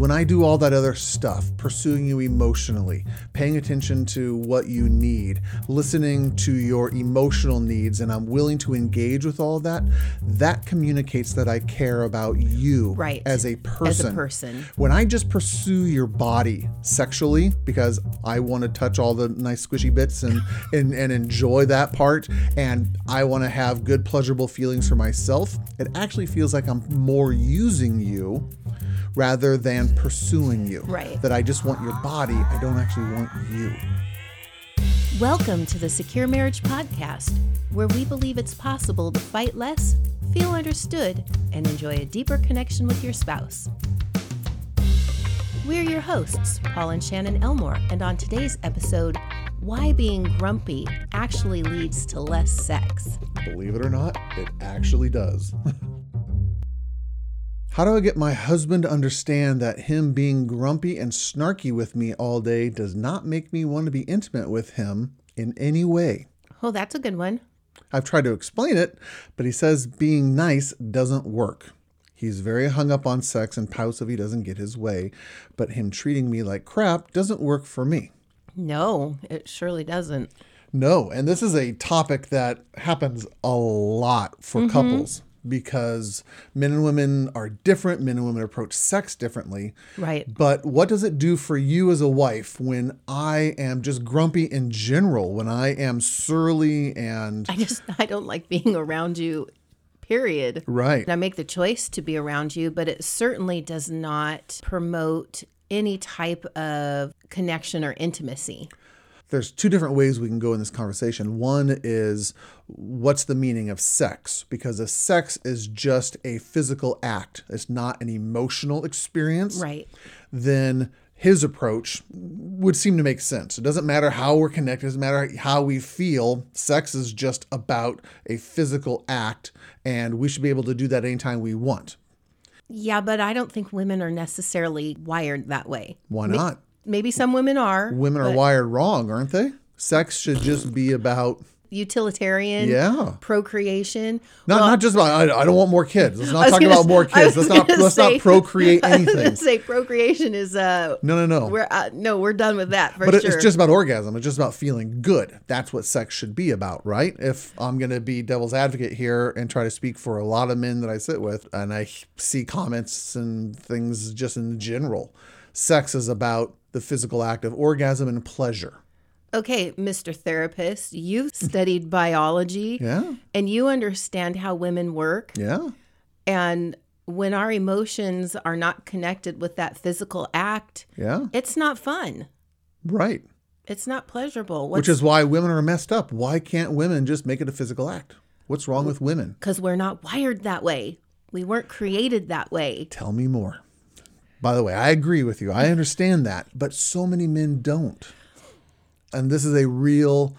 when I do all that other stuff, pursuing you emotionally, paying attention to what you need, listening to your emotional needs, and I'm willing to engage with all that, that communicates that I care about you Right. as a person. As a person. When I just pursue your body sexually because I want to touch all the nice squishy bits and, and, and enjoy that part, and I want to have good, pleasurable feelings for myself, it actually feels like I'm more using you rather than pursuing you. Right. That I just want your body, I don't actually want you. Welcome to the Secure Marriage Podcast, where we believe it's possible to fight less, feel understood, and enjoy a deeper connection with your spouse. We're your hosts, Paul and Shannon Elmore, and on today's episode, why being grumpy actually leads to less sex. Believe it or not, it actually does. How do I get my husband to understand that him being grumpy and snarky with me all day does not make me want to be intimate with him in any way? Oh, that's a good one. I've tried to explain it, but he says being nice doesn't work. He's very hung up on sex and pouts if he doesn't get his way, but him treating me like crap doesn't work for me. No, it surely doesn't. No, and this is a topic that happens a lot for mm-hmm. couples because men and women are different. Men and women approach sex differently. Right. But what does it do for you as a wife when I am just grumpy in general, when I am surly and. I just, I don't like being around you, period. Right. I make the choice to be around you, but it certainly does not promote any type of connection or intimacy. There's two different ways we can go in this conversation. One is what's the meaning of sex? Because a sex is just a physical act, it's not an emotional experience. Right. Then his approach would seem to make sense. It doesn't matter how we're connected, it doesn't matter how we feel. Sex is just about a physical act, and we should be able to do that anytime we want. Yeah, but I don't think women are necessarily wired that way. Why not? Maybe some women are. Women are wired wrong, aren't they? Sex should just be about, Utilitarian. yeah. Procreation. Not, not just about I, I don't want more kids. Let's not talk about more kids. Let's not gonna let's say- not procreate I was gonna anything. say procreation is uh No, no, no. we're uh, no, we're done with that for But sure. it's just about orgasm. It's just about feeling good. That's what sex should be about, right? If I'm going to be devil's advocate here and try to speak for a lot of men that I sit with, and I see comments and things just in general, sex is about the physical act of orgasm and pleasure. okay, Mr. Therapist, you've studied biology Yeah, and you understand how women work. yeah, And when our emotions are not connected with that physical act, yeah, it's not fun. right. It's not pleasurable. Which is why women are messed up. Why can't women just make it a physical act? What's wrong with women? because we're not wired that way. We weren't created that way. Tell me more. By the way, I agree with you. I understand that, but so many men don't. And this is a real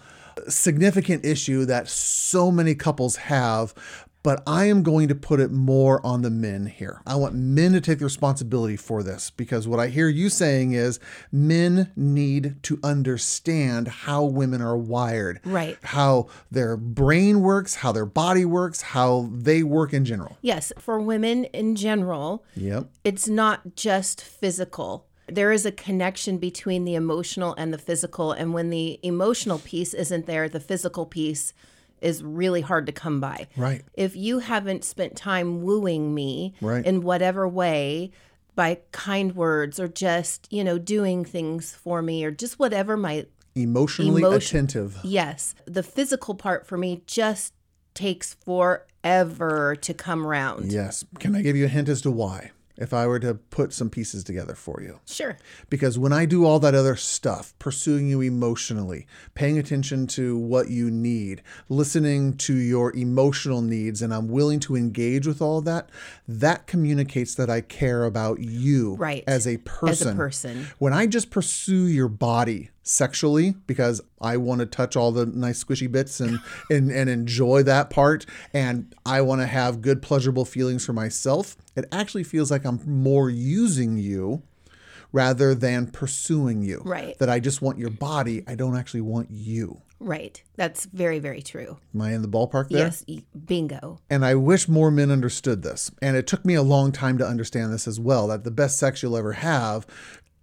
significant issue that so many couples have, but I am going to put it more on the men here. I want men to take the responsibility for this because what I hear you saying is men need to understand how women are wired, Right. how their brain works, how their body works, how they work in general. Yes, for women in general, Yep. it's not just physical. There is a connection between the emotional and the physical. And when the emotional piece isn't there, the physical piece is really hard to come by. Right. If you haven't spent time wooing me Right. in whatever way, by kind words or just, you know, doing things for me or just whatever my Emotionally Emotion- attentive. Yes, the physical part for me just takes forever to come round. Yes. Can I give you a hint as to why? If I were to put some pieces together for you. Sure. Because when I do all that other stuff, pursuing you emotionally, paying attention to what you need, listening to your emotional needs, and I'm willing to engage with all that, that communicates that I care about you Right. as a person. As a person. When I just pursue your body sexually because I want to touch all the nice squishy bits and, and, and enjoy that part, and I want to have good, pleasurable feelings for myself, it actually feels like I'm more using you rather than pursuing you. Right. That I just want your body, I don't actually want you. Right. That's very, very true. Am I in the ballpark there? Yes. Bingo. And I wish more men understood this. And it took me a long time to understand this as well that the best sex you'll ever have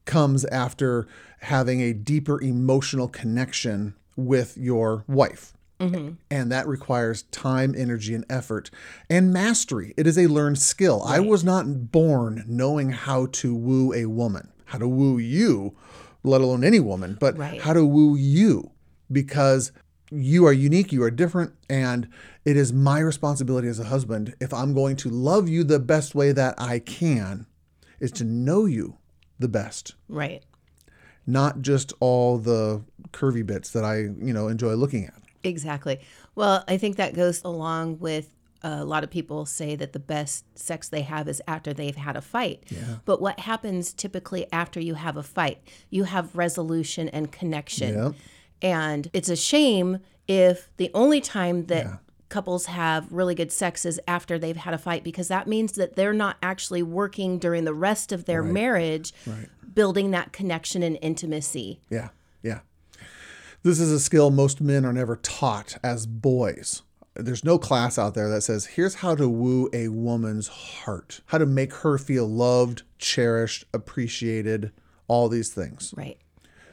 comes after having a deeper emotional connection with your wife. Mm-hmm. And that requires time, energy, and effort and mastery. It is a learned skill. I was not born knowing how to woo a woman, how to woo you, let alone any woman, but Right. how to woo you because you are unique, you are different, and it is my responsibility as a husband, if I'm going to love you the best way that I can, is to know you the best, Right. not just all the curvy bits that I, you know, enjoy looking at. Exactly. Well, I think that goes along with uh, a lot of people say that the best sex they have is after they've had a fight. Yeah. But what happens typically after you have a fight? You have resolution and connection. Yep. And it's a shame if the only time that couples have really good sex is after they've had a fight because that means that they're not actually working during the rest of their marriage building that connection and intimacy. Yeah, yeah. This is a skill most men are never taught as boys. There's no class out there that says, here's how to woo a woman's heart, how to make her feel loved, cherished, appreciated, all these things. Right.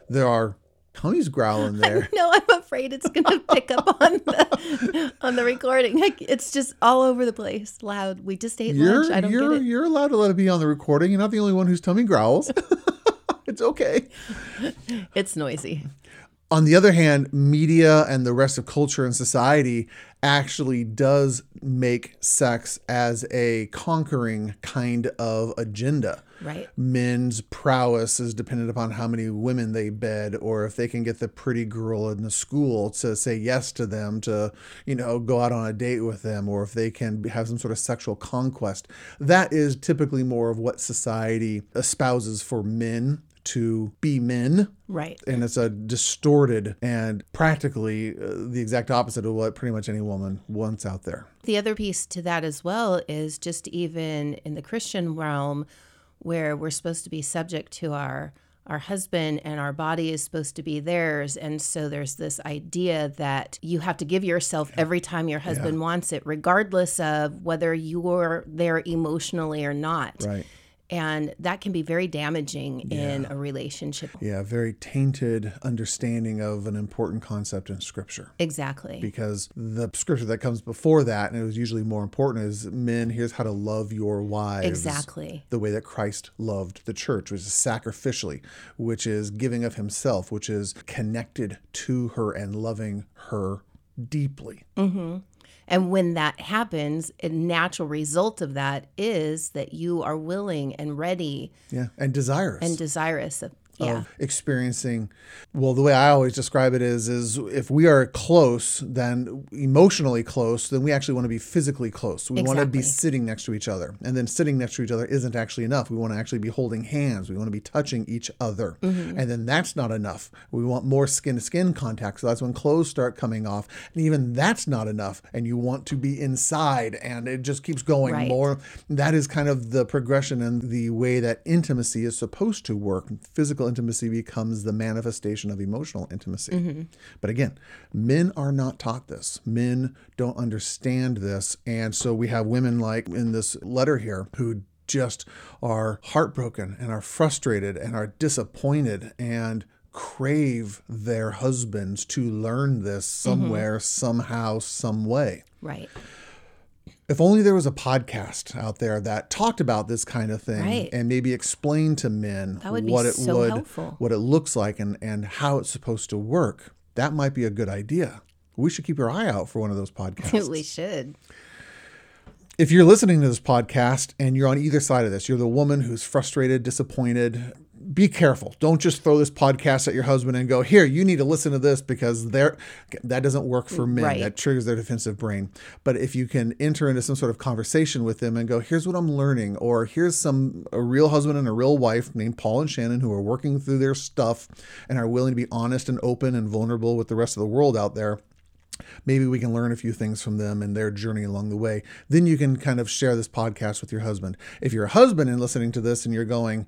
There are, Tony's growling there. No, I'm afraid it's going to pick up on the on the recording. Like, It's just all over the place, loud. We just ate You're, lunch. I don't you're, get it. you're allowed to let it be on the recording. You're not the only one whose tummy growls. it's okay. It's noisy. On the other hand, media and the rest of culture and society actually does make sex as a conquering kind of agenda. Right. Men's prowess is dependent upon how many women they bed, or if they can get the pretty girl in the school to say yes to them, to, you know, go out on a date with them, or if they can have some sort of sexual conquest. That is typically more of what society espouses for men to be men Right. and it's a distorted and practically uh, the exact opposite of what pretty much any woman wants out there. The other piece to that as well is just even in the Christian realm where we're supposed to be subject to our our husband and our body is supposed to be theirs and so there's this idea that you have to give yourself every time your husband wants it regardless of whether you're there emotionally or not Right. And that can be very damaging in a relationship Yeah, very tainted understanding of an important concept in scripture. exactly Because the scripture that comes before that, and it was usually more important, is men, here's how to love your wives. exactly The way that Christ loved the church, which is sacrificially, which is giving of himself, which is connected to her and loving her deeply. Mm-hmm. And when that happens, a natural result of that is that you are willing and ready Yeah, and desirous. and desirous of yeah. of experiencing well the way i always describe it is is if we are close then emotionally close then we actually want to be physically close. We want to be sitting next to each other. And then sitting next to each other isn't actually enough. We want to actually be holding hands. We want to be touching each other. Mm-hmm. and then that's not enough. We want more skin to skin contact. So that's when clothes start coming off. And even that's not enough. And you want to be inside and it just keeps going Right. more. That is kind of the progression and the way that intimacy is supposed to work. Physical intimacy becomes the manifestation of emotional intimacy. Mm-hmm. But again, men are not taught this. Men don't understand this. And so we have women like in this letter here who just are heartbroken and are frustrated and are disappointed and crave their husbands to learn this mm-hmm. somewhere, somehow, some way Right. If only there was a podcast out there that talked about this kind of thing Right. and maybe explained to men That would be what it so would helpful. what it looks like and and how it's supposed to work that might be a good idea we should keep our eye out for one of those podcasts we should. if you're listening to this podcast and you're on either side of this, you're the woman who's frustrated, disappointed, be careful. Don't just throw this podcast at your husband and go, "Here, you need to listen to this because there that doesn't work for men. Right. That triggers their defensive brain." But if you can enter into some sort of conversation with them and go, "Here's what I'm learning," or "Here's some a real husband and a real wife named Paul and Shannon who are working through their stuff and are willing to be honest and open and vulnerable with the rest of the world out there." Maybe we can learn a few things from them and their journey along the way. Then you can kind of share this podcast with your husband. If you're a husband and listening to this and you're going,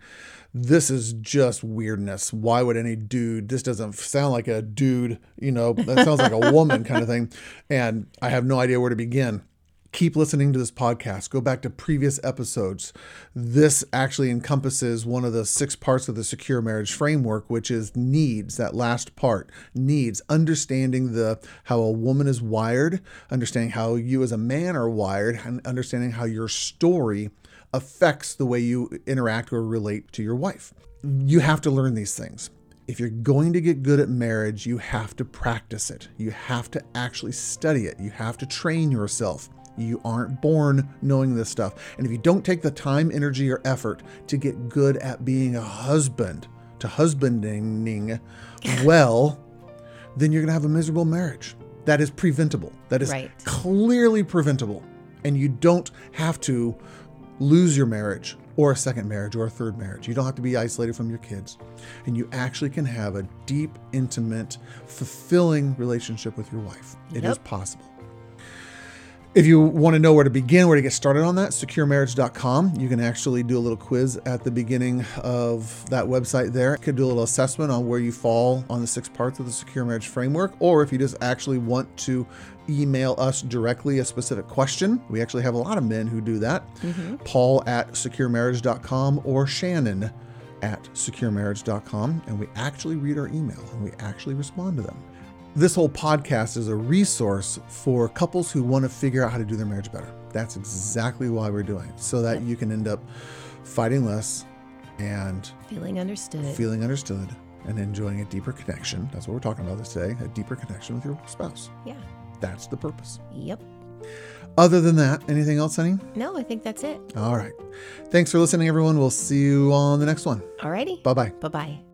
this is just weirdness. Why would any dude, this doesn't sound like a dude, you know, that sounds like a woman kind of thing. And I have no idea where to begin keep listening to this podcast. Go back to previous episodes. This actually encompasses one of the six parts of the secure marriage framework, which is needs, that last part. Needs, understanding the how a woman is wired, understanding how you as a man are wired, and understanding how your story affects the way you interact or relate to your wife. You have to learn these things. If you're going to get good at marriage, you have to practice it. You have to actually study it. You have to train yourself. You aren't born knowing this stuff. And if you don't take the time, energy, or effort to get good at being a husband, to husbanding well, then you're going to have a miserable marriage. That is preventable. That is Right. clearly preventable. And you don't have to lose your marriage or a second marriage or a third marriage. You don't have to be isolated from your kids. And you actually can have a deep, intimate, fulfilling relationship with your wife. It is Yep. possible. If you want to know where to begin, where to get started on that, securemarriage.com. You can actually do a little quiz at the beginning of that website there. You could do a little assessment on where you fall on the six parts of the secure marriage framework, or if you just actually want to email us directly a specific question. We actually have a lot of men who do that. Mm-hmm. Paul at securemarriage.com or Shannon at securemarriage.com. And we actually read our email and we actually respond to them. This whole podcast is a resource for couples who want to figure out how to do their marriage better. That's exactly why we're doing it, so that you can end up fighting less and Feeling understood. feeling understood and enjoying a deeper connection. That's what we're talking about this today a deeper connection with your spouse. yeah. That's the purpose. Yep. Other than that, anything else, honey? No, I think that's it. All right. Thanks for listening, everyone. We'll see you on the next one. Alrighty. Bye bye. Bye bye.